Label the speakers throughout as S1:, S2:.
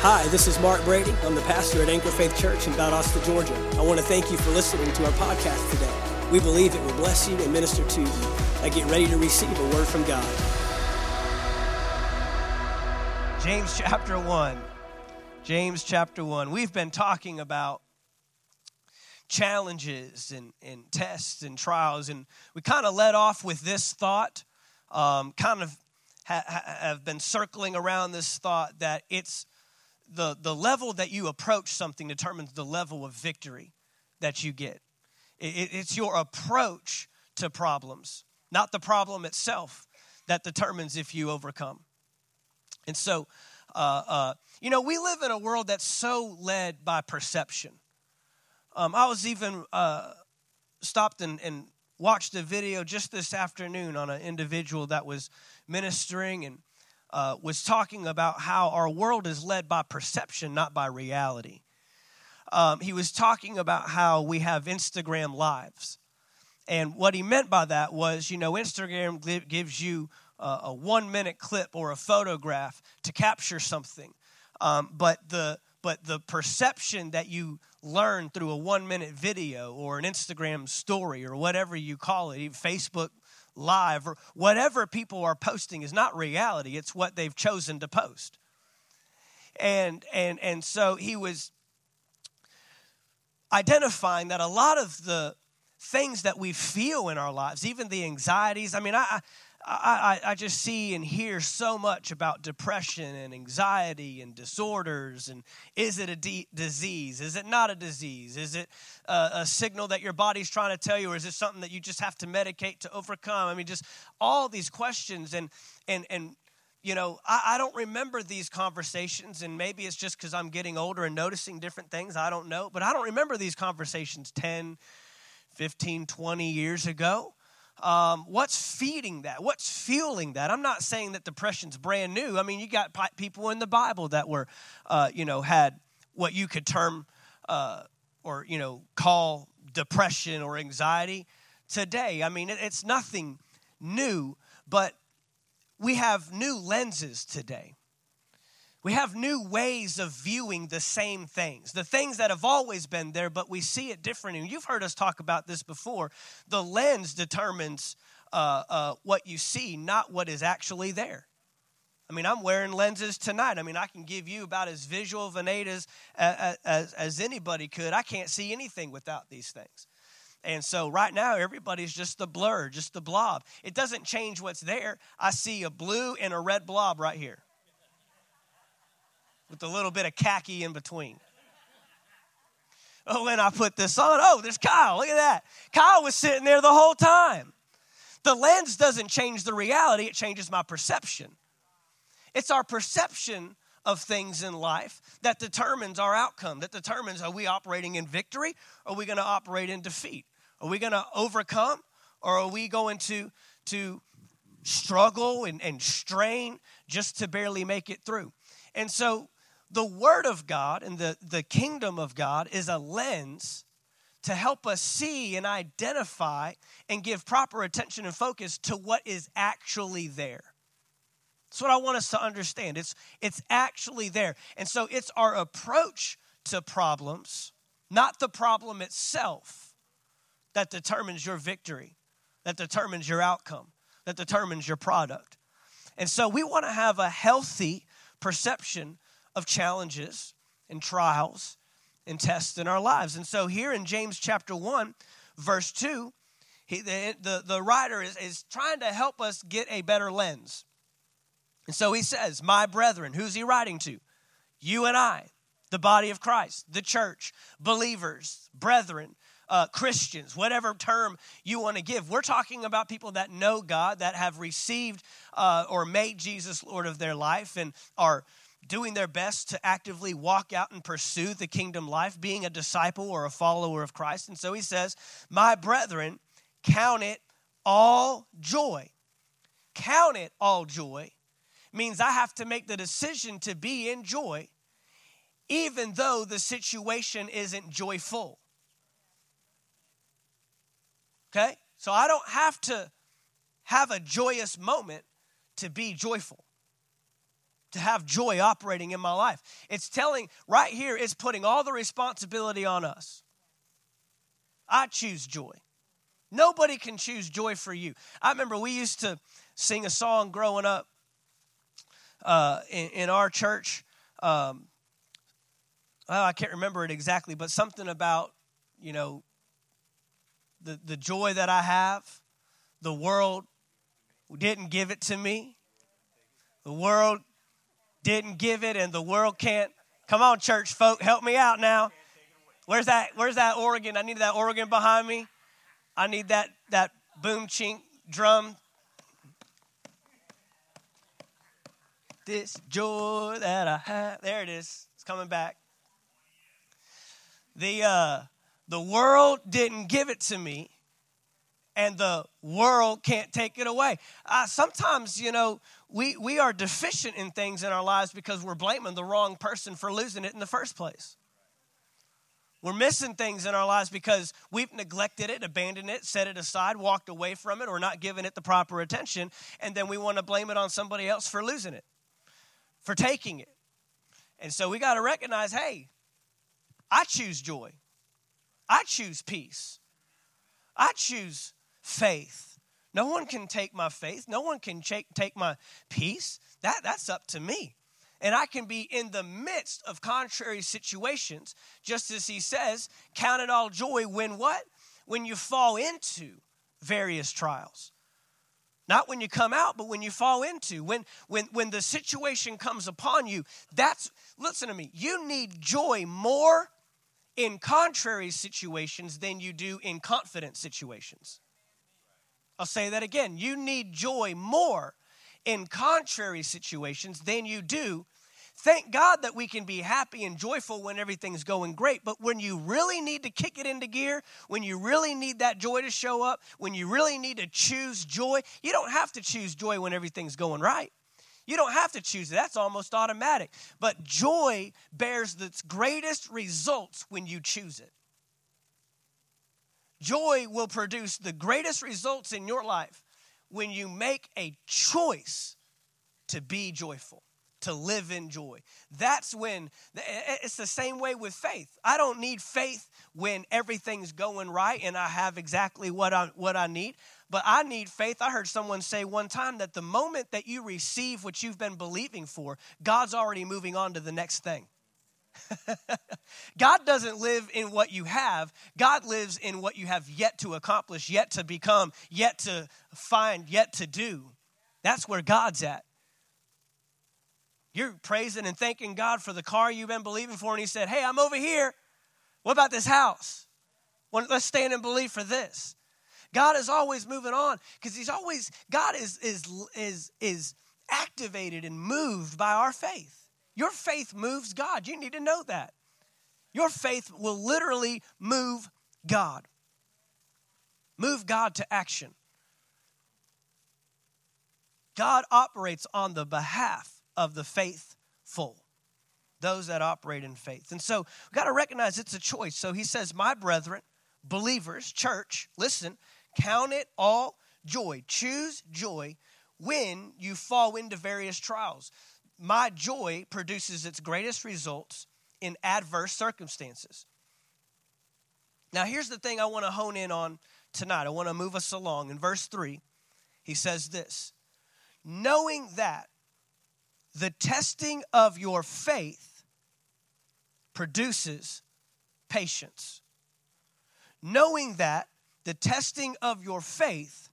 S1: Hi, this is Mark Brady. I'm the pastor at Anchor Faith Church in Valdosta, Georgia. I want to thank you for listening to our podcast today. We believe it will bless you and minister to you. I get ready to receive a word from God.
S2: James chapter 1. James chapter 1. We've been talking about challenges and, and tests and trials, and we kind of led off with this thought, um, kind of ha- have been circling around this thought that it's the, the level that you approach something determines the level of victory that you get. It, it's your approach to problems, not the problem itself, that determines if you overcome. And so, uh, uh, you know, we live in a world that's so led by perception. Um, I was even uh, stopped and, and watched a video just this afternoon on an individual that was ministering and uh, was talking about how our world is led by perception, not by reality. Um, he was talking about how we have Instagram lives. And what he meant by that was, you know, Instagram gives you a, a one minute clip or a photograph to capture something. Um, but the but the perception that you learn through a one minute video or an Instagram story or whatever you call it, Facebook Live or whatever people are posting is not reality. It's what they've chosen to post. And and and so he was identifying that a lot of the things that we feel in our lives, even the anxieties. I mean, I I, I, just see and hear so much about depression and anxiety and disorders. And is it a disease? Is it not a disease? Is it a, a, signal that your body's trying to tell you, or is it something that you just have to medicate to overcome? I mean, just all these questions. And, and, and you know, I, I don't remember these conversations, and maybe it's just because I'm getting older and noticing different things. I don't know. But I don't remember these conversations 10, 15, 20 years ago um, what's feeding that? What's fueling that? I'm not saying that depression's brand new. I mean, you got people in the Bible that were, uh, you know, had what you could term uh, or, you know, call depression or anxiety today. I mean, it, it's nothing new, but we have new lenses today. We have new ways of viewing the same things, the things that have always been there, but we see it differently. And you've heard us talk about this before. The lens determines uh, uh, what you see, not what is actually there. I mean, I'm wearing lenses tonight. I mean, I can give you about as visual of an aid as, as, as anybody could. I can't see anything without these things. And so right now, everybody's just the blur, just the blob. It doesn't change what's there. I see a blue and a red blob right here with a little bit of khaki in between. Oh, when I put this on, oh, there's Kyle. Look at that. Kyle was sitting there the whole time. The lens doesn't change the reality, it changes my perception. It's our perception of things in life that determines our outcome, that determines are we operating in victory or are we going to operate in defeat? Are we going to overcome or are we going to, to struggle and, and strain just to barely make it through? And so the Word of God and the, the kingdom of God is a lens to help us see and identify and give proper attention and focus to what is actually there. That's what I want us to understand. It's, it's actually there. And so it's our approach to problems, not the problem itself, that determines your victory, that determines your outcome, that determines your product. And so we want to have a healthy perception of challenges and trials and tests in our lives. And so here in James chapter 1, verse 2, he, the, the, the writer is, is trying to help us get a better lens. And so he says, My brethren, who's he writing to? You and I, the body of Christ, the church, believers, brethren, uh, Christians, whatever term you want to give. We're talking about people that know God, that have received uh, or made Jesus Lord of their life and are doing their best to actively walk out and pursue the kingdom life, being a disciple or a follower of Christ. And so he says, My brethren, count it all joy. Count it all joy means I have to make the decision to be in joy, even though the situation isn't joyful. Okay? So I don't have to have a joyous moment to be joyful. To have joy operating in my life. It's telling, right here, it's putting all the responsibility on us. I choose joy. Nobody can choose joy for you. I remember we used to sing a song growing up uh, in, in, our church. Um, well, I can't remember it exactly, but something about, you know, the, the joy that I have, the world didn't give it to me. The world didn't give it, and the world can't. Come on, church folk, help me out now. Where's that? Where's that organ? I need that organ behind me. I need that that boom chink drum. This joy that I have. There it is. It's coming back. The uh, the world didn't give it to me and the world can't take it away. Uh, sometimes, you know, we, we are deficient in things in our lives because we're blaming the wrong person for losing it in the first place. We're missing things in our lives because we've neglected it, abandoned it, set it aside, walked away from it, or not given it the proper attention. And then we want to blame it on somebody else for losing it, for taking it. And so we got to recognize hey, I choose joy, I choose peace, I choose faith. No one can take my faith. No one can take my peace. That, that's up to me. And I can be in the midst of contrary situations, just as he says, count it all joy when what? When you fall into various trials. Not when you come out, but when you fall into. When when when the situation comes upon you, that's listen to me. You need joy more in contrary situations than you do in confident situations. I'll say that again. You need joy more in contrary situations than you do. Thank God that we can be happy and joyful when everything's going great, but when you really need to kick it into gear, when you really need that joy to show up, when you really need to choose joy, you don't have to choose joy when everything's going right. You don't have to choose it. That's almost automatic. But joy bears its greatest results when you choose it. Joy will produce the greatest results in your life when you make a choice to be joyful, to live in joy. That's when it's the same way with faith. I don't need faith when everything's going right and I have exactly what I what I need, but I need faith. I heard someone say one time that the moment that you receive what you've been believing for, God's already moving on to the next thing. God doesn't live in what you have. God lives in what you have yet to accomplish, yet to become, yet to find, yet to do. That's where God's at. You're praising and thanking God for the car you've been believing for, and He said, Hey, I'm over here. What about this house? Well, let's stand and believe for this. God is always moving on because He's always, God is, is, is, is activated and moved by our faith. Your faith moves God. You need to know that. Your faith will literally move God, move God to action. God operates on the behalf of the faithful, those that operate in faith. And so we've got to recognize it's a choice. So he says, My brethren, believers, church, listen, count it all joy. Choose joy when you fall into various trials my joy produces its greatest results in adverse circumstances. Now, here's the thing I want to hone in on tonight. I want to move us along. In verse 3, he says this Knowing that the testing of your faith produces patience. Knowing that the testing of your faith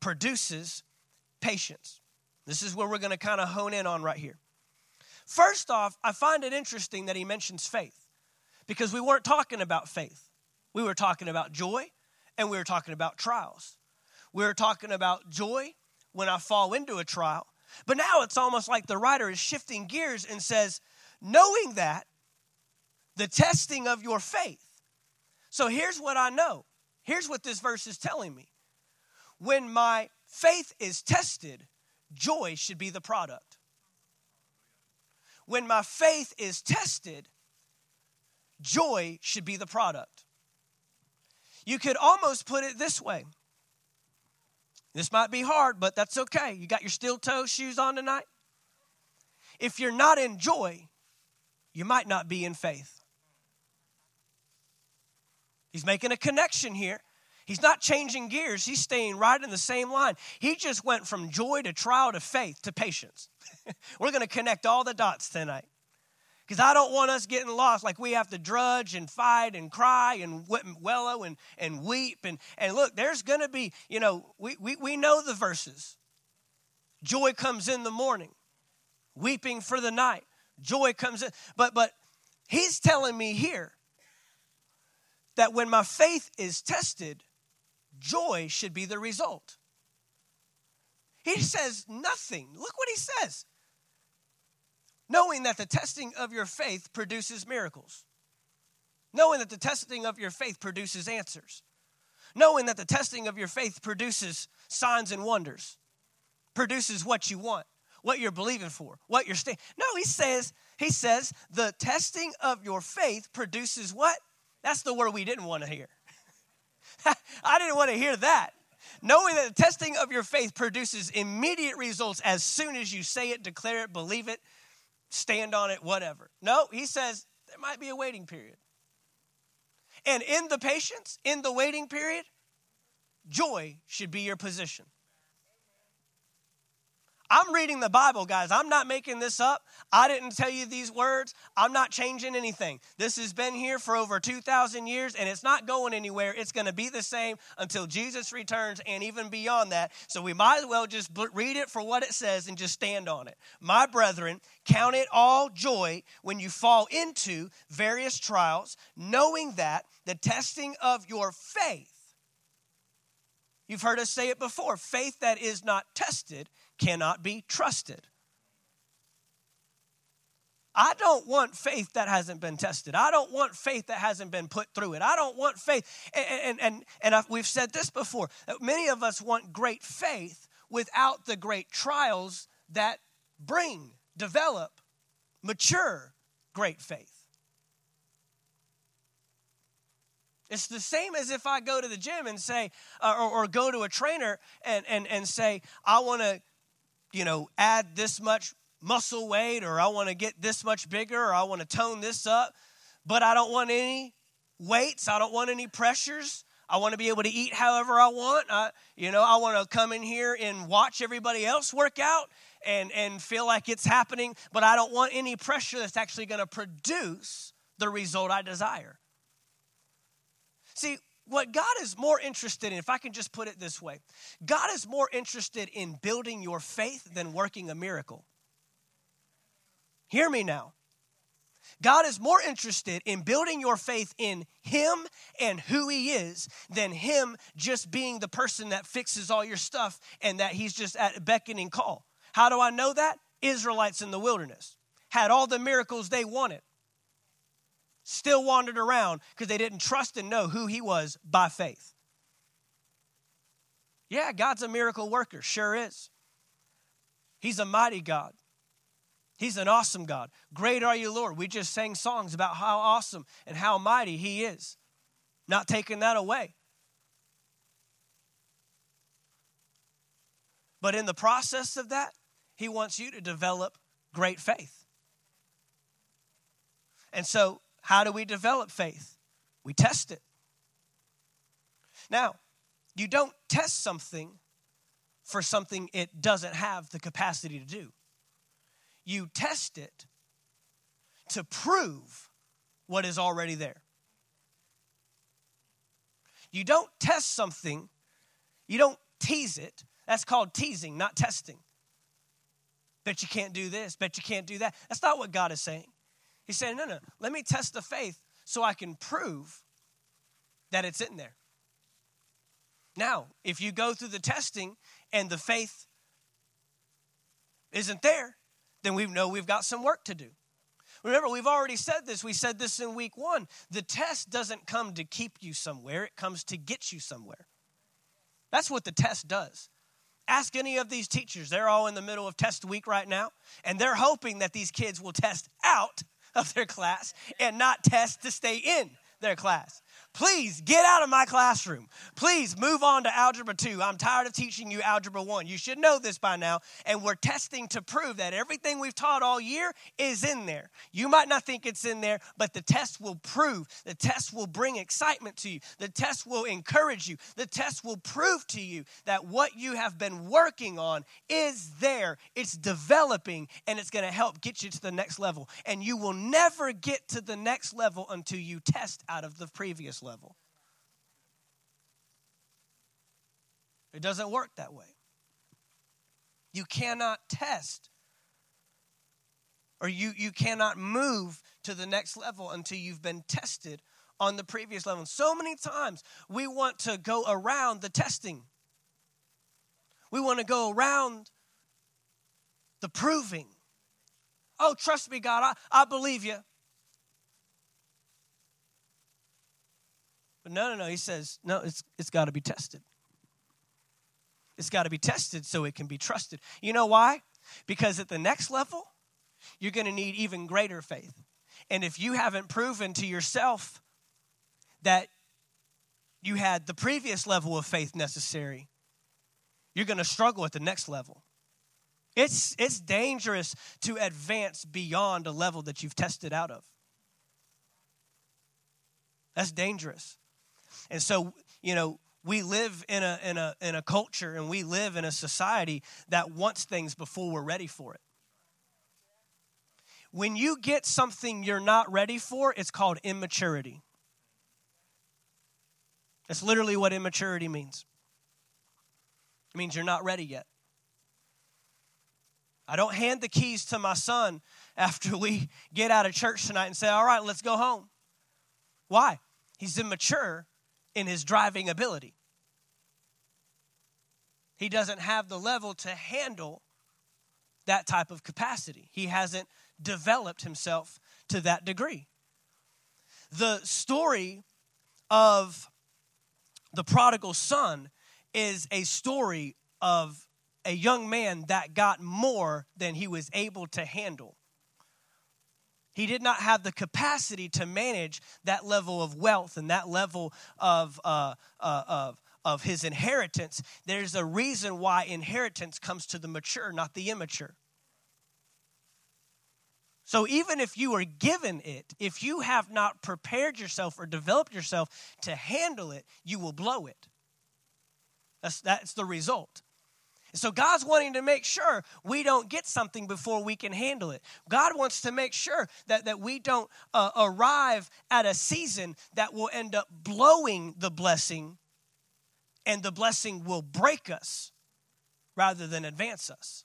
S2: produces patience. This is where we're going to kind of hone in on right here. First off, I find it interesting that he mentions faith because we weren't talking about faith. We were talking about joy and we were talking about trials. We were talking about joy when I fall into a trial. But now it's almost like the writer is shifting gears and says, knowing that, the testing of your faith. So here's what I know. Here's what this verse is telling me. When my faith is tested, joy should be the product when my faith is tested, joy should be the product. You could almost put it this way. This might be hard, but that's okay. You got your steel toe shoes on tonight? if you're not in joy, you might not be in faith. He's making a connection here. He's not changing gears, he's staying right in the same line. He just went from joy to trial to faith to patience. We're going to connect all the dots tonight. Because I don't want us getting lost like we have to drudge and fight and cry and wallow and, and weep. And, and look, there's going to be, you know, we, we, we know the verses. Joy comes in the morning, weeping for the night. Joy comes in. But, but he's telling me here that when my faith is tested, joy should be the result. He says nothing. Look what he says knowing that the testing of your faith produces miracles, knowing that the testing of your faith produces answers, knowing that the testing of your faith produces signs and wonders, produces what you want, what you're believing for, what you're staying. No, he says, he says, the testing of your faith produces what? That's the word we didn't want to hear. I didn't want to hear that. Knowing that the testing of your faith produces immediate results as soon as you say it, declare it, believe it, stand on it, whatever. No, he says there might be a waiting period. And in the patience, in the waiting period, joy should be your position. I'm reading the Bible, guys. I'm not making this up. I didn't tell you these words. I'm not changing anything. This has been here for over 2,000 years and it's not going anywhere. It's going to be the same until Jesus returns and even beyond that. So we might as well just read it for what it says and just stand on it. My brethren, count it all joy when you fall into various trials, knowing that the testing of your faith, you've heard us say it before, faith that is not tested cannot be trusted. I don't want faith that hasn't been tested. I don't want faith that hasn't been put through it. I don't want faith. And, and, and, and we've said this before. Many of us want great faith without the great trials that bring, develop, mature great faith. It's the same as if I go to the gym and say, uh, or, or, go to a trainer and, and, and say, I want to you know, add this much muscle weight or I want to get this much bigger or I want to tone this up, but I don't want any weights, I don't want any pressures. I want to be able to eat however I want. I, you know, I want to come in here and watch everybody else work out and, and feel like it's happening, but I don't want any pressure that's actually going to produce the result I desire. See, what God is more interested in, if I can just put it this way, God is more interested in building your faith than working a miracle. Hear me now. God is more interested in building your faith in Him and who He is than Him just being the person that fixes all your stuff and that He's just at beckoning call. How do I know that? Israelites in the wilderness had all the miracles they wanted, still wandered around because they didn't trust and know who he was by faith. Yeah, God's a miracle worker, sure is. He's a mighty God. He's an awesome God. Great are you, Lord. We just sang songs about how awesome and how mighty He is. Not taking that away. But in the process of that, He wants you to develop great faith. And so how do we develop faith? We test it. Now, you don't test something for something it doesn't have the capacity to do. You test it to prove what is already there. You don't test something, you don't tease it. That's called teasing, not testing. Bet you can't do this, bet you can't do that. That's not what God is saying. He's saying, no, no, let me test the faith so I can prove that it's in there. Now, if you go through the testing and the faith isn't there, then we know we've got some work to do. Remember, we've already said this. We said this in week one. The test doesn't come to keep you somewhere, it comes to get you somewhere. That's what the test does. Ask any of these teachers. They're all in the middle of test week right now, and they're hoping that these kids will test out of their class and not test to stay in their class. Please get out of my classroom. Please move on to Algebra 2. I'm tired of teaching you Algebra 1. You should know this by now. And we're testing to prove that everything we've taught all year is in there. You might not think it's in there, but the test will prove. The test will bring excitement to you. The test will encourage you. The test will prove to you that what you have been working on is there. It's developing and it's going to help get you to the next level. And you will never get to the next level until you test out of the previous level. It doesn't work that way. You cannot test or you, you cannot move to the next level until you've been tested on the previous level. So many times we want to go around the testing, we want to go around the proving. Oh, trust me, God, I, I believe you. But no, no, no. He says, no, it's, it's got to be tested. It's got to be tested so it can be trusted. You know why? Because at the next level, you're going to need even greater faith. And if you haven't proven to yourself that you had the previous level of faith necessary, you're going to struggle at the next level. It's, it's dangerous to advance beyond a level that you've tested out of. That's dangerous. And so, you know, we live in a, in, a, in a culture and we live in a society that wants things before we're ready for it. When you get something you're not ready for, it's called immaturity. That's literally what immaturity means. It means you're not ready yet. I don't hand the keys to my son after we get out of church tonight and say, All right, let's go home. Why? He's immature in his driving ability. He doesn't have the level to handle that type of capacity. He hasn't developed himself to that degree. The story of the prodigal son is a story of a young man that got more than he was able to handle. He did not have the capacity to manage that level of wealth and that level of, uh, uh, of, of his inheritance. There's a reason why inheritance comes to the mature, not the immature. So even if you are given it, if you have not prepared yourself or developed yourself to handle it, you will blow it. That's, that's the result. So God's wanting to make sure we don't get something before we can handle it. God wants to make sure that, that we don't uh, arrive at a season that will end up blowing the blessing and the blessing will break us rather than advance us.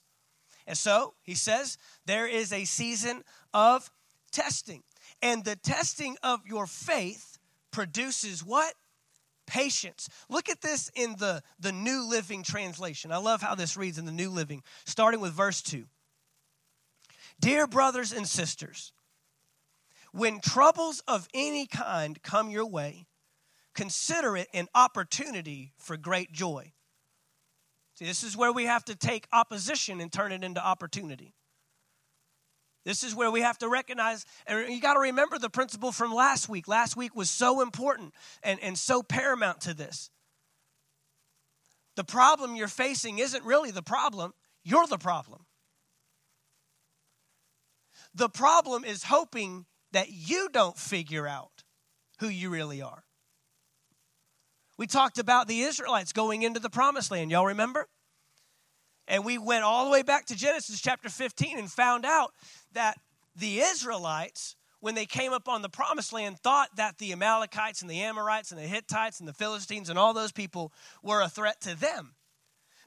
S2: And so he says there is a season of testing. And the testing of your faith produces what? Patience. Look at this in the, the New Living Translation. I love how this reads in the New Living, starting with verse 2. Dear brothers and sisters, when troubles of any kind come your way, consider it an opportunity for great joy. See, this is where we have to take opposition and turn it into opportunity. This is where we have to recognize, and you got to remember the principle from last week. Last week was so important and, and so paramount to this. The problem you're facing isn't really the problem, you're the problem. The problem is hoping that you don't figure out who you really are. We talked about the Israelites going into the promised land. Y'all remember? And we went all the way back to Genesis chapter 15 and found out that the Israelites, when they came up on the promised land, thought that the Amalekites and the Amorites and the Hittites and the Philistines and all those people were a threat to them.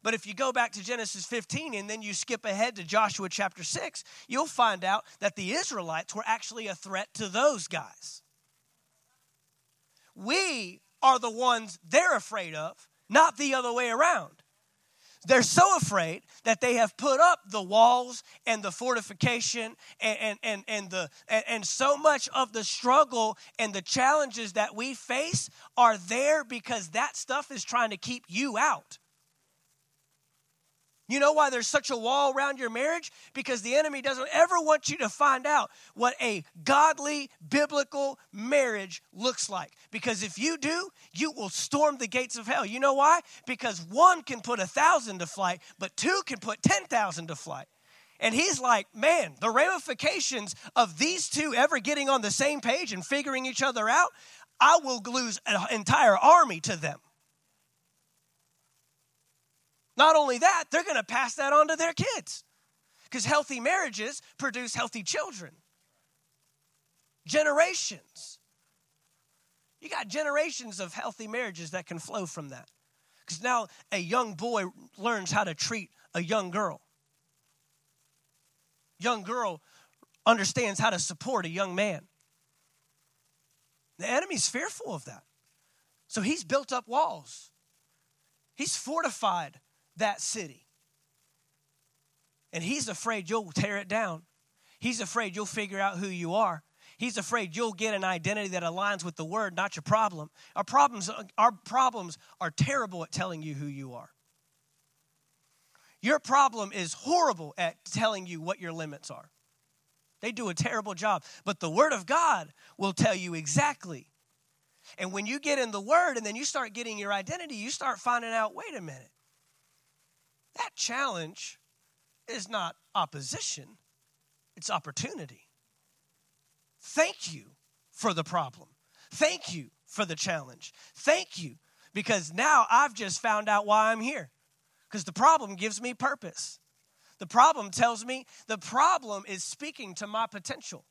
S2: But if you go back to Genesis 15 and then you skip ahead to Joshua chapter 6, you'll find out that the Israelites were actually a threat to those guys. We are the ones they're afraid of, not the other way around. They're so afraid that they have put up the walls and the fortification and, and, and, and the, and, and so much of the struggle and the challenges that we face are there because that stuff is trying to keep you out. You know why there's such a wall around your marriage? Because the enemy doesn't ever want you to find out what a godly, biblical marriage looks like. Because if you do, you will storm the gates of hell. You know why? Because one can put a thousand to flight, but two can put 10,000 to flight. And he's like, man, the ramifications of these two ever getting on the same page and figuring each other out, I will lose an entire army to them. Not only that, they're going to pass that on to their kids because healthy marriages produce healthy children. Generations. You got generations of healthy marriages that can flow from that. Because now a young boy learns how to treat a young girl. Young girl understands how to support a young man. The enemy's fearful of that. So he's built up walls. He's fortified that city. And he's afraid you'll tear it down. He's afraid you'll figure out who you are. He's afraid you'll get an identity that aligns with the word, not your problem. Our problems, our problems are terrible at telling you who you are. Your problem is horrible at telling you what your limits are. They do a terrible job. But the Word of God will tell you exactly. And when you get in the Word and then you start getting your identity, you start finding out wait a minute, that challenge is not opposition, it's opportunity. Thank you for the problem. Thank you for the challenge. Thank you because now I've just found out why I'm here. Because the problem gives me purpose. The problem tells me the problem is speaking to my potential.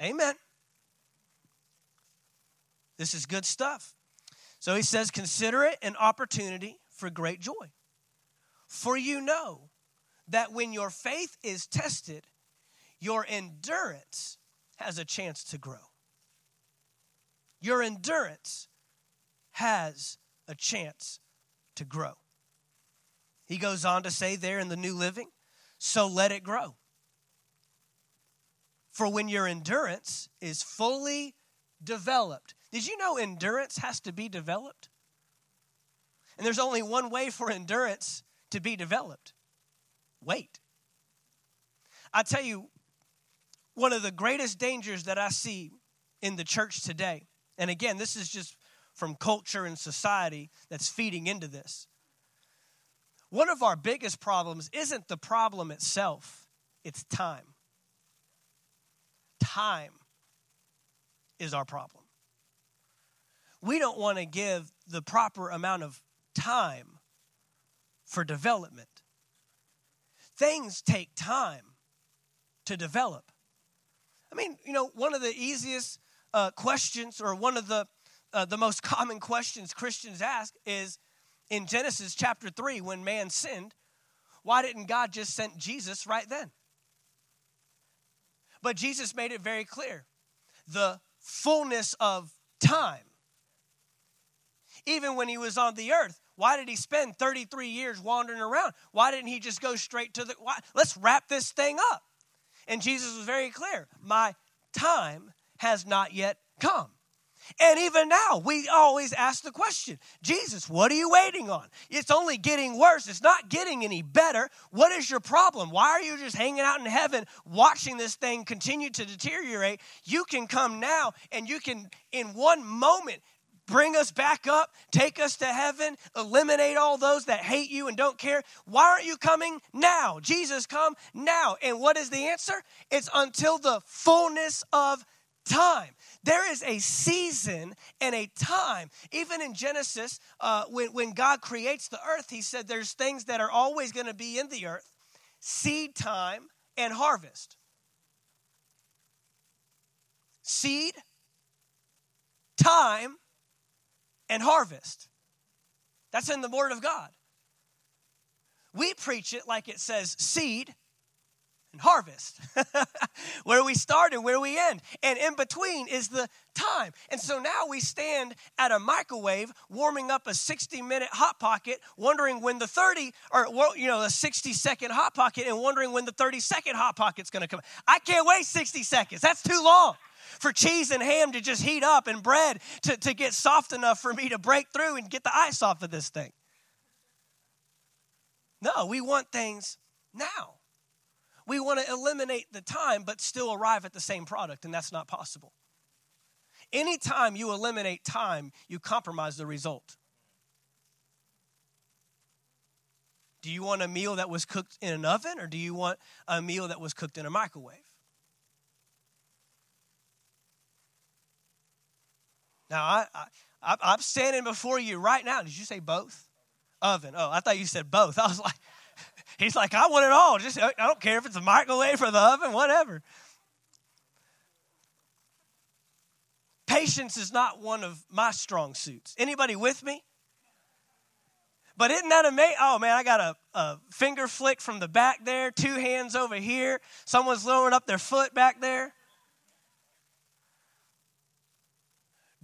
S2: Amen. This is good stuff. So he says, Consider it an opportunity for great joy. For you know that when your faith is tested, your endurance has a chance to grow. Your endurance has a chance to grow. He goes on to say there in the New Living, so let it grow. For when your endurance is fully developed, did you know endurance has to be developed? And there's only one way for endurance to be developed wait. I tell you, one of the greatest dangers that I see in the church today, and again, this is just from culture and society that's feeding into this. One of our biggest problems isn't the problem itself, it's time. Time is our problem we don't want to give the proper amount of time for development. Things take time to develop. I mean, you know, one of the easiest uh, questions, or one of the uh, the most common questions Christians ask, is in Genesis chapter three, when man sinned, why didn't God just send Jesus right then? But Jesus made it very clear: the fullness of time even when he was on the earth. Why did he spend 33 years wandering around? Why didn't he just go straight to the why, let's wrap this thing up. And Jesus was very clear, my time has not yet come. And even now, we always ask the question Jesus, what are you waiting on? It's only getting worse. It's not getting any better. What is your problem? Why are you just hanging out in heaven watching this thing continue to deteriorate? You can come now and you can, in one moment, bring us back up, take us to heaven, eliminate all those that hate you and don't care. Why aren't you coming now? Jesus, come now. And what is the answer? It's until the fullness of time. There is a season and a time. Even in Genesis, uh, when, when God creates the earth, He said there's things that are always going to be in the earth seed time and harvest. Seed, time, and harvest. That's in the Word of God. We preach it like it says seed and harvest, where we start and where we end. And in between is the time. And so now we stand at a microwave warming up a 60 minute hot pocket, wondering when the 30 or, you know, the 60 second hot pocket and wondering when the 30 second hot pocket's gonna come. I can't wait 60 seconds. That's too long for cheese and ham to just heat up and bread to, to get soft enough for me to break through and get the ice off of this thing. No, we want things now. We want to eliminate the time but still arrive at the same product, and that's not possible. Anytime you eliminate time, you compromise the result. Do you want a meal that was cooked in an oven or do you want a meal that was cooked in a microwave? Now, I, I, I'm standing before you right now. Did you say both? Oven. Oh, I thought you said both. I was like, he's like, I want it all. Just I don't care if it's a microwave or the oven, whatever. Patience is not one of my strong suits. Anybody with me? But isn't that amazing? Oh man, I got a, a, finger flick from the back there, two hands over here. Someone's lowering up their foot back there.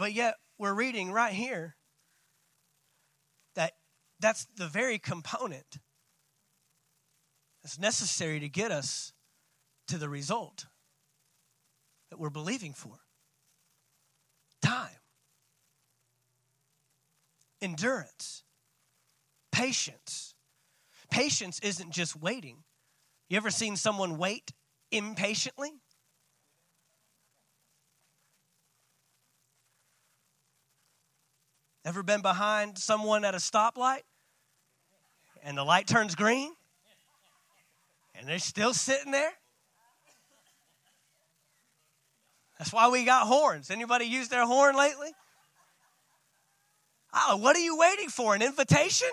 S2: But yet, we're reading right here that that's the very component that's necessary to get us to the result that we're believing for time, endurance Patience. Patience isn't just waiting. You ever seen someone wait impatiently? Ever been behind someone at a stoplight and the light turns green and they're still sitting there? That's why we got horns. Anybody use their horn lately? Oh, what are you waiting for? An invitation?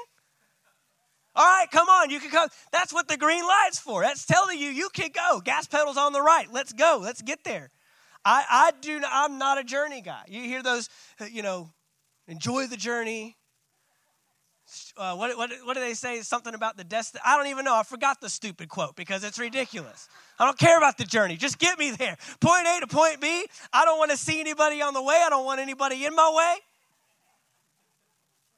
S2: All right, come on, you can come. That's what the green light's for. That's telling you you can go. Gas pedal's on the right. Let's go. Let's get there. I, I do. I'm not a journey guy. You hear those, you know, enjoy the journey. Uh, what, what, what do they say? Something about the destiny. I don't even know. I forgot the stupid quote because it's ridiculous. I don't care about the journey. Just get me there. Point A to point B. I don't want to see anybody on the way. I don't want anybody in my way.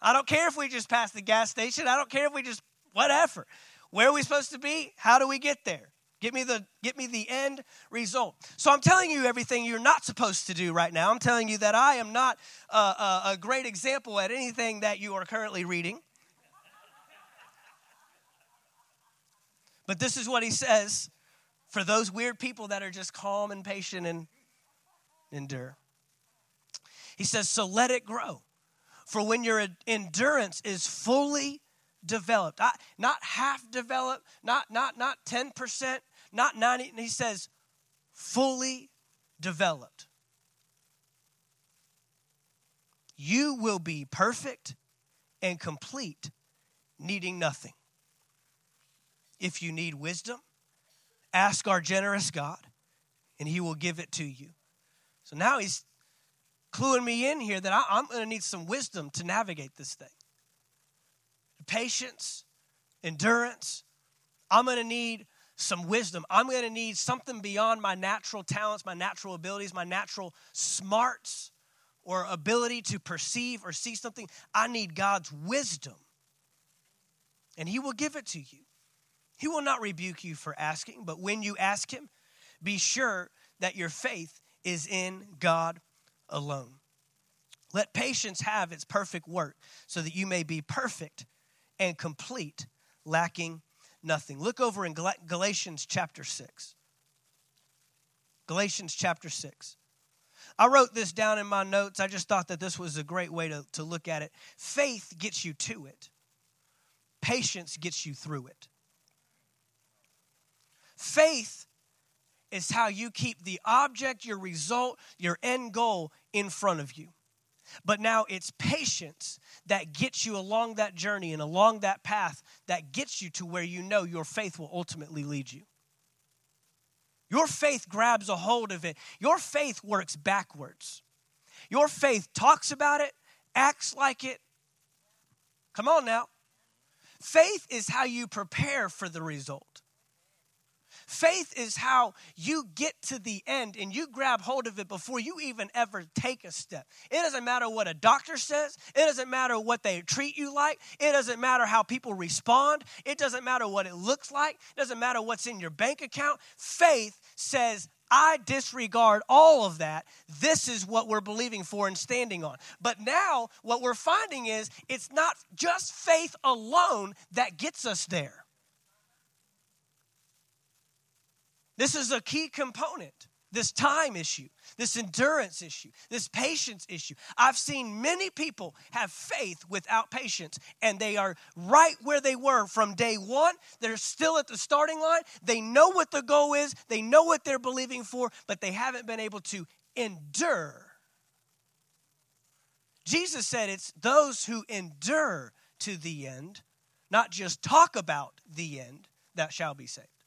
S2: I don't care if we just pass the gas station. I don't care if we just whatever. Where are we supposed to be? How do we get there? Get me the get me the end result. So I'm telling you everything you're not supposed to do right now. I'm telling you that I am not a, a, a great example at anything that you are currently reading. But this is what he says for those weird people that are just calm and patient and endure. He says, So let it grow. For when your endurance is fully developed. I, not half developed, not, not, not 10%, not 90. He says fully developed. You will be perfect and complete, needing nothing. If you need wisdom, ask our generous God, and He will give it to you. So now He's cluing me in here that I, I'm going to need some wisdom to navigate this thing patience, endurance. I'm going to need some wisdom. I'm going to need something beyond my natural talents, my natural abilities, my natural smarts or ability to perceive or see something. I need God's wisdom. And He will give it to you. He will not rebuke you for asking, but when you ask Him, be sure that your faith is in God alone. Let patience have its perfect work so that you may be perfect and complete, lacking nothing. Look over in Galatians chapter 6. Galatians chapter 6. I wrote this down in my notes. I just thought that this was a great way to, to look at it. Faith gets you to it, patience gets you through it. Faith is how you keep the object, your result, your end goal in front of you. But now it's patience that gets you along that journey and along that path that gets you to where you know your faith will ultimately lead you. Your faith grabs a hold of it. Your faith works backwards. Your faith talks about it, acts like it. Come on now. Faith is how you prepare for the result. Faith is how you get to the end and you grab hold of it before you even ever take a step. It doesn't matter what a doctor says, it doesn't matter what they treat you like, it doesn't matter how people respond, it doesn't matter what it looks like, it doesn't matter what's in your bank account. Faith says, I disregard all of that. This is what we're believing for and standing on. But now, what we're finding is it's not just faith alone that gets us there. This is a key component this time issue, this endurance issue, this patience issue. I've seen many people have faith without patience, and they are right where they were from day one. They're still at the starting line. They know what the goal is, they know what they're believing for, but they haven't been able to endure. Jesus said it's those who endure to the end, not just talk about the end, that shall be saved.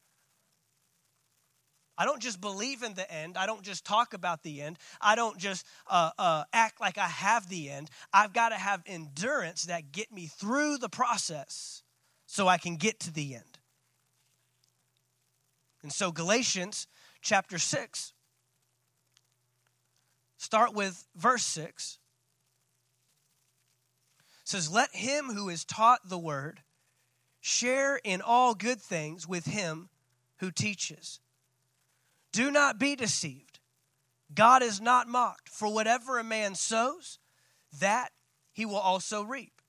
S2: I don't just believe in the end. I don't just talk about the end. I don't just uh, uh, act like I have the end. I've got to have endurance that get me through the process so I can get to the end. And so Galatians chapter 6, start with verse 6 says, Let him who is taught the word share in all good things with him who teaches. Do not be deceived. God is not mocked. For whatever a man sows, that he will also reap.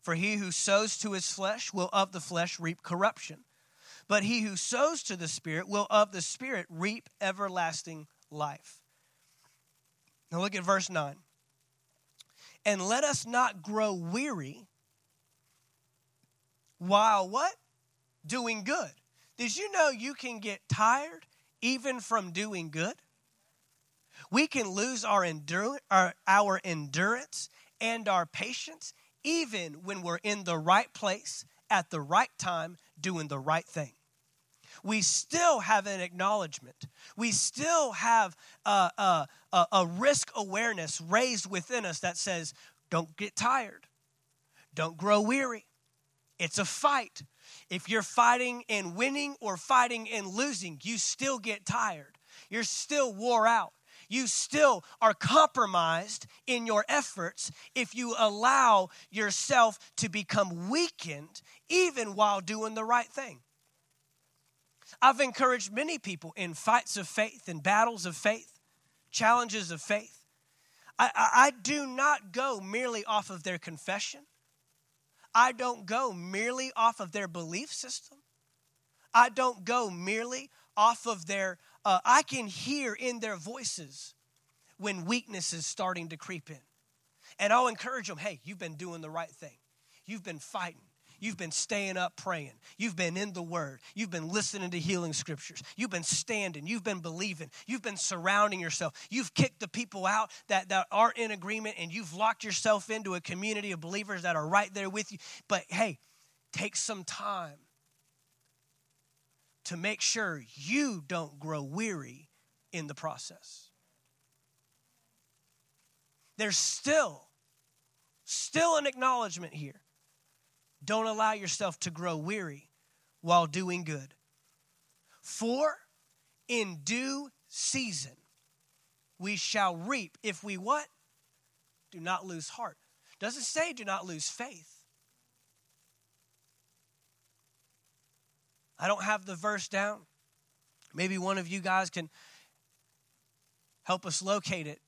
S2: For he who sows to his flesh will of the flesh reap corruption. But he who sows to the Spirit will of the Spirit reap everlasting life. Now look at verse 9. And let us not grow weary while what? Doing good. Did you know you can get tired even from doing good. We can lose our, endur- our, our endurance and our patience even when we're in the right place at the right time doing the right thing. We still have an acknowledgement. We still have a, a, a risk awareness raised within us that says, don't get tired, don't grow weary. It's a fight. If you're fighting and winning or fighting and losing, you still get tired. You're still wore out. You still are compromised in your efforts if you allow yourself to become weakened even while doing the right thing. I've encouraged many people in fights of faith and battles of faith, challenges of faith. I, I, I do not go merely off of their confession. I don't go merely off of their belief system. I don't go merely off of their, uh, I can hear in their voices when weakness is starting to creep in. And I'll encourage them hey, you've been doing the right thing, you've been fighting. You've been staying up praying. You've been in the Word. You've been listening to healing scriptures. You've been standing. You've been believing. You've been surrounding yourself. You've kicked the people out that, that aren't in agreement and you've locked yourself into a community of believers that are right there with you. But hey, take some time to make sure you don't grow weary in the process. There's still, still an acknowledgement here don't allow yourself to grow weary while doing good. For in due season we shall reap if we what? Do not lose heart. Doesn't say do not lose faith. I don't have the verse down. Maybe one of you guys can help us locate it.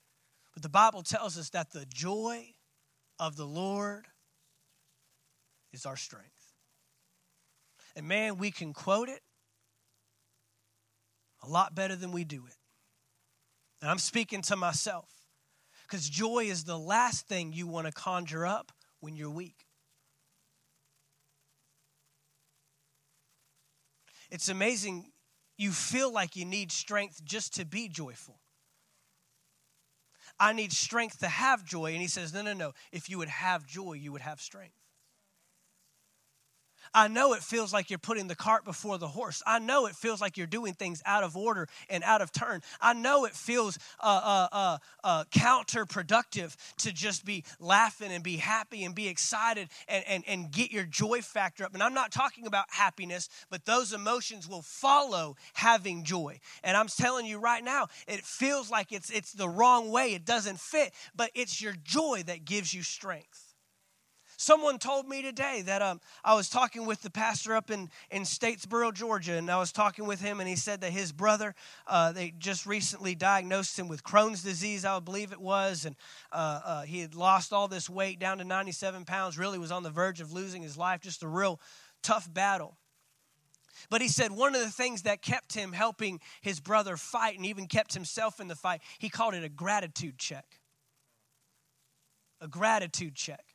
S2: But the Bible tells us that the joy of the Lord is our strength. And man, we can quote it a lot better than we do it. And I'm speaking to myself because joy is the last thing you want to conjure up when you're weak. It's amazing. You feel like you need strength just to be joyful. I need strength to have joy. And he says, No, no, no. If you would have joy, you would have strength. I know it feels like you're putting the cart before the horse. I know it feels like you're doing things out of order and out of turn. I know it feels uh, uh, uh, uh, counterproductive to just be laughing and be happy and be excited and, and, and get your joy factor up. And I'm not talking about happiness, but those emotions will follow having joy. And I'm telling you right now, it feels like it's, it's the wrong way, it doesn't fit, but it's your joy that gives you strength. Someone told me today that um, I was talking with the pastor up in, in Statesboro, Georgia, and I was talking with him, and he said that his brother, uh, they just recently diagnosed him with Crohn's disease, I believe it was, and uh, uh, he had lost all this weight down to 97 pounds, really was on the verge of losing his life, just a real tough battle. But he said one of the things that kept him helping his brother fight and even kept himself in the fight, he called it a gratitude check. A gratitude check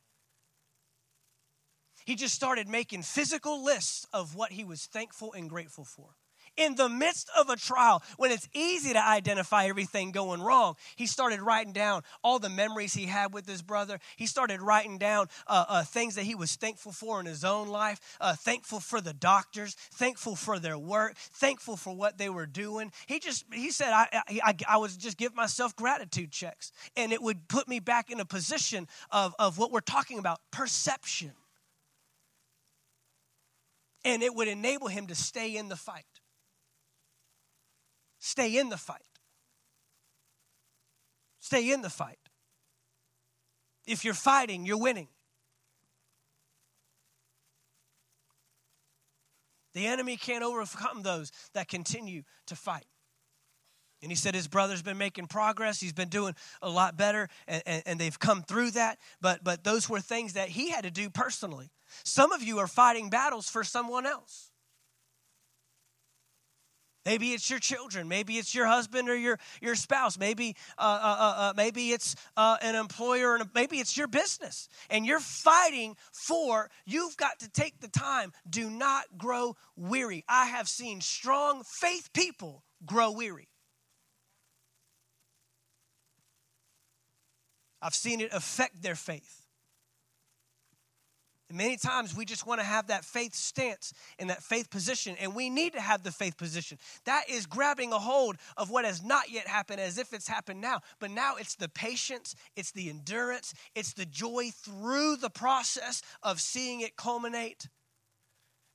S2: he just started making physical lists of what he was thankful and grateful for. In the midst of a trial, when it's easy to identify everything going wrong, he started writing down all the memories he had with his brother. He started writing down uh, uh, things that he was thankful for in his own life, uh, thankful for the doctors, thankful for their work, thankful for what they were doing. He just, he said, I, I, I would just give myself gratitude checks, and it would put me back in a position of, of what we're talking about perception and it would enable him to stay in the fight. Stay in the fight. Stay in the fight. If you're fighting, you're winning. The enemy can't overcome those that continue to fight. And he said his brother's been making progress. He's been doing a lot better, and, and, and, they've come through that. But, but those were things that he had to do personally. Some of you are fighting battles for someone else. Maybe it's your children. Maybe it's your husband or your, your spouse. Maybe, uh, uh, uh, uh maybe it's uh, an employer, and maybe it's your business. And you're fighting for, you've got to take the time. Do not grow weary. I have seen strong faith people grow weary. I've seen it affect their faith. And many times we just want to have that faith stance and that faith position, and we need to have the faith position. That is grabbing a hold of what has not yet happened as if it's happened now. But now it's the patience, it's the endurance, it's the joy through the process of seeing it culminate.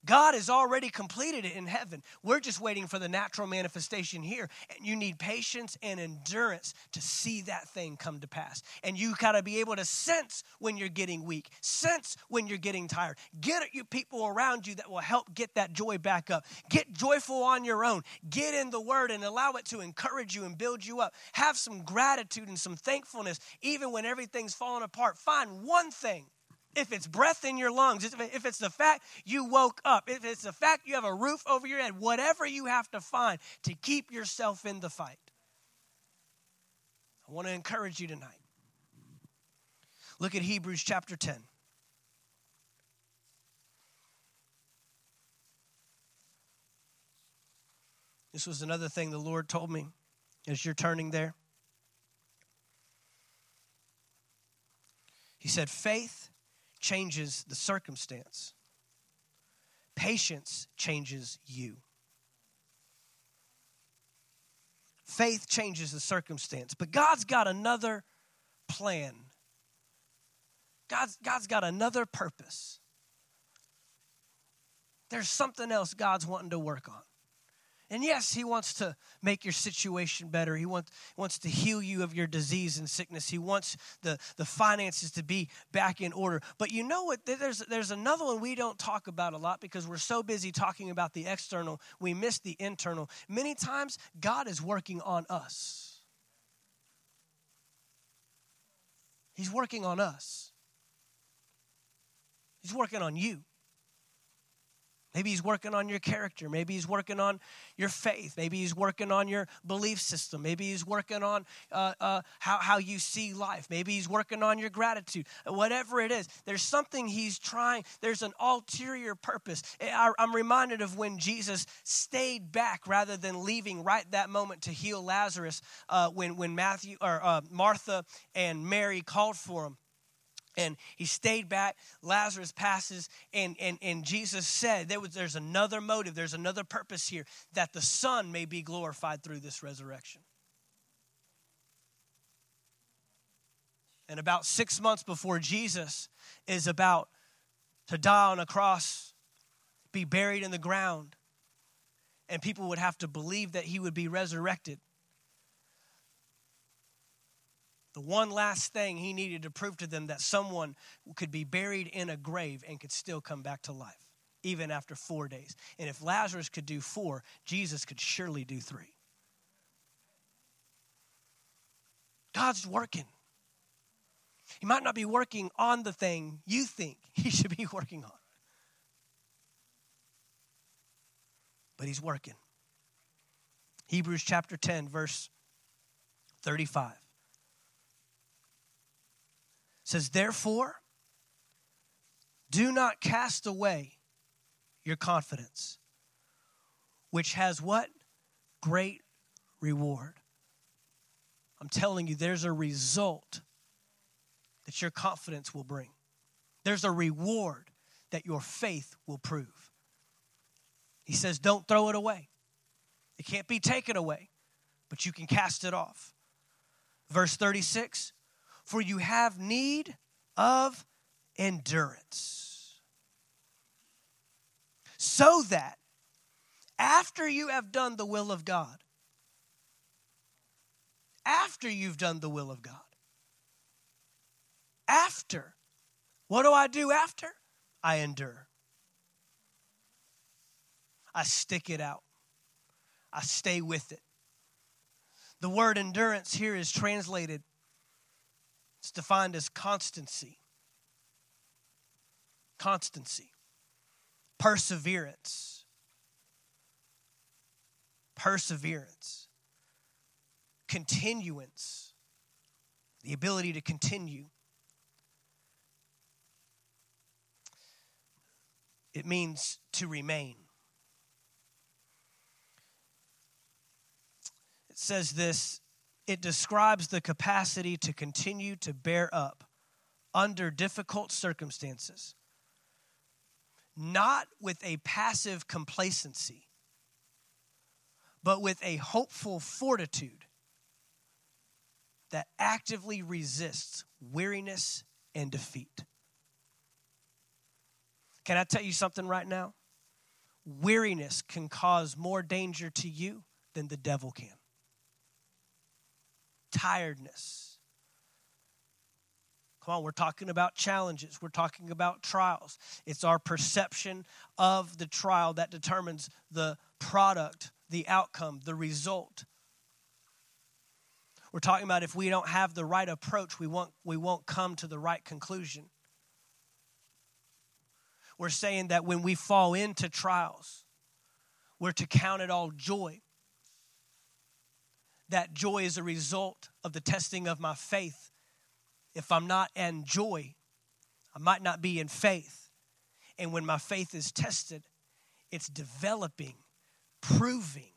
S2: God has already completed it in heaven. We're just waiting for the natural manifestation here. And you need patience and endurance to see that thing come to pass. And you got to be able to sense when you're getting weak, sense when you're getting tired. Get you people around you that will help get that joy back up. Get joyful on your own. Get in the word and allow it to encourage you and build you up. Have some gratitude and some thankfulness, even when everything's falling apart. Find one thing if it's breath in your lungs, if it's the fact you woke up, if it's the fact you have a roof over your head, whatever you have to find to keep yourself in the fight. I want to encourage you tonight. Look at Hebrews chapter 10. This was another thing the Lord told me as you're turning there. He said, Faith changes the circumstance, patience changes you. Faith changes the circumstance, but God's got another plan. God's, God's got another purpose. There's something else God's wanting to work on. And yes, he wants to make your situation better. He wants, wants to heal you of your disease and sickness. He wants the, the finances to be back in order. But you know what? There's, there's another one we don't talk about a lot because we're so busy talking about the external, we miss the internal. Many times, God is working on us. He's working on us. He's working on you. Maybe he's working on your character. Maybe he's working on your faith. Maybe he's working on your belief system. Maybe he's working on uh, uh, how, how you see life. Maybe he's working on your gratitude. Whatever it is, there's something he's trying. There's an ulterior purpose. I, I'm reminded of when Jesus stayed back rather than leaving right that moment to heal Lazarus uh, when, when Matthew or uh, Martha and Mary called for him. And he stayed back. Lazarus passes and and and jesus said there was there's another motive there's another purpose here that the son may be glorified through this resurrection. And about six months before jesus is about to die on a cross be buried in the ground and people would have to believe that he would be resurrected the one last thing he needed to prove to them that someone could be buried in a grave and could still come back to life, even after four days. And if Lazarus could do four, Jesus could surely do three. God's working. He might not be working on the thing you think he should be working on, but he's working. Hebrews chapter 10, verse 35 says, Therefore, do not cast away your confidence, which has what? Great reward. I'm telling you, there's a result that your confidence will bring. There's a reward that your faith will prove. He says, Don't throw it away. It can't be taken away, but you can cast it off. Verse 36 for you have need of endurance. So that after you have done the will of God, after you've done the will of God, after, what do I do after? I endure. I stick it out. I stay with it. The word endurance here is translated it's defined as constancy. Constancy. Perseverance. Perseverance. Continuance. The ability to continue. It means to remain. It says this it describes the capacity to continue to bear up under difficult circumstances, not with a passive complacency, but with a hopeful fortitude that actively resists weariness and defeat. Can I tell you something right now? Weariness can cause more danger to you than the devil can tiredness. Come on, we're talking about challenges. We're talking about trials. It's our perception of the trial that determines the product, the outcome, the result. We're talking about if we don't have the right approach, we won't, we won't come to the right conclusion. We're saying that when we fall into trials, we're to count it all joy that joy is a result of the testing of my faith. If I'm not in joy, I might not be in faith. And when my faith is tested, it's developing, proving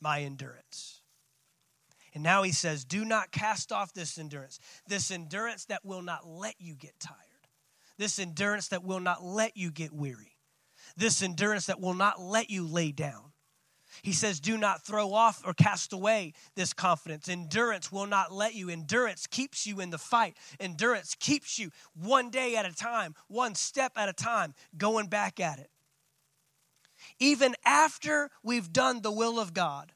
S2: my endurance. And now he says, Do not cast off this endurance, this endurance that will not let you get tired, this endurance that will not let you get weary, this endurance that will not let you lay down. He says, Do not throw off or cast away this confidence. Endurance will not let you. Endurance keeps you in the fight. Endurance keeps you one day at a time, one step at a time, going back at it. Even after we've done the will of God,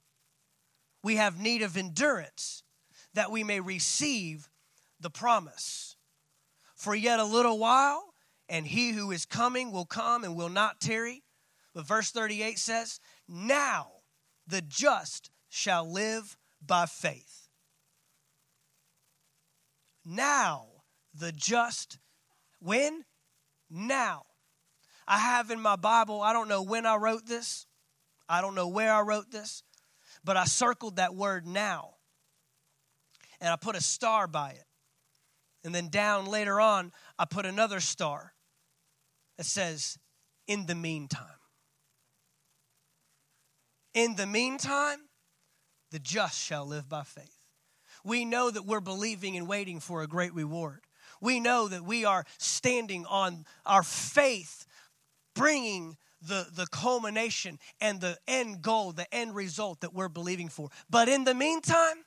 S2: we have need of endurance that we may receive the promise. For yet a little while, and he who is coming will come and will not tarry. But verse 38 says, Now the just shall live by faith. Now the just, when? Now. I have in my Bible, I don't know when I wrote this, I don't know where I wrote this, but I circled that word now. And I put a star by it. And then down later on, I put another star that says, in the meantime. In the meantime, the just shall live by faith. We know that we're believing and waiting for a great reward. we know that we are standing on our faith, bringing the, the culmination and the end goal, the end result that we're believing for. But in the meantime,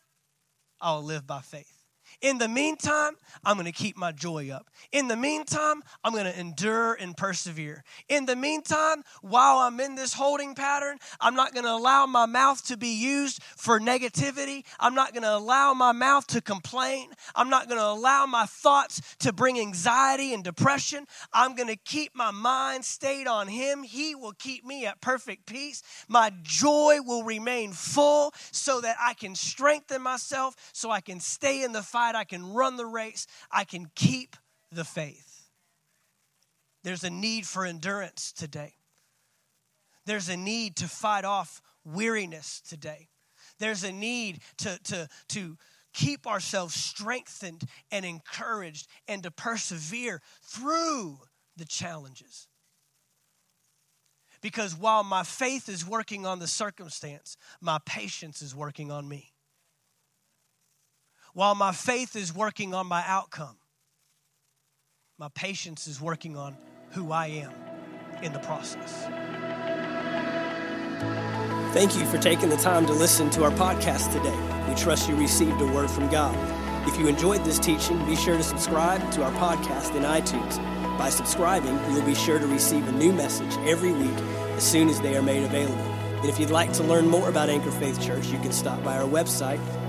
S2: I'll live by faith. In the meantime, I'm going to keep my joy up. In the meantime, I'm going to endure and persevere. In the meantime, while I'm in this holding pattern, I'm not going to allow my mouth to be used for negativity. I'm not going to allow my mouth to complain. I'm not going to allow my thoughts to bring anxiety and depression. I'm going to keep my mind stayed on Him. He will keep me at perfect peace. My joy will remain full so that I can strengthen myself, so I can stay in the fight I can run the race, I can keep the faith. There's a need for endurance today. There's a need to fight off weariness today. There's a need to, to, to keep ourselves strengthened and encouraged and to persevere through the challenges. Because while my faith is working on the circumstance, my patience is working on me while my faith is working on my outcome, my patience is working on who I am in the process.
S1: Thank you for taking the time to listen to our podcast today. We trust you received a word from God. If you enjoyed this teaching, be sure to subscribe to our podcast in iTunes. By subscribing, you'll be sure to receive a new message every week as soon as they are made available. And if you'd like to learn more about Anchor Faith Church, you can stop by our website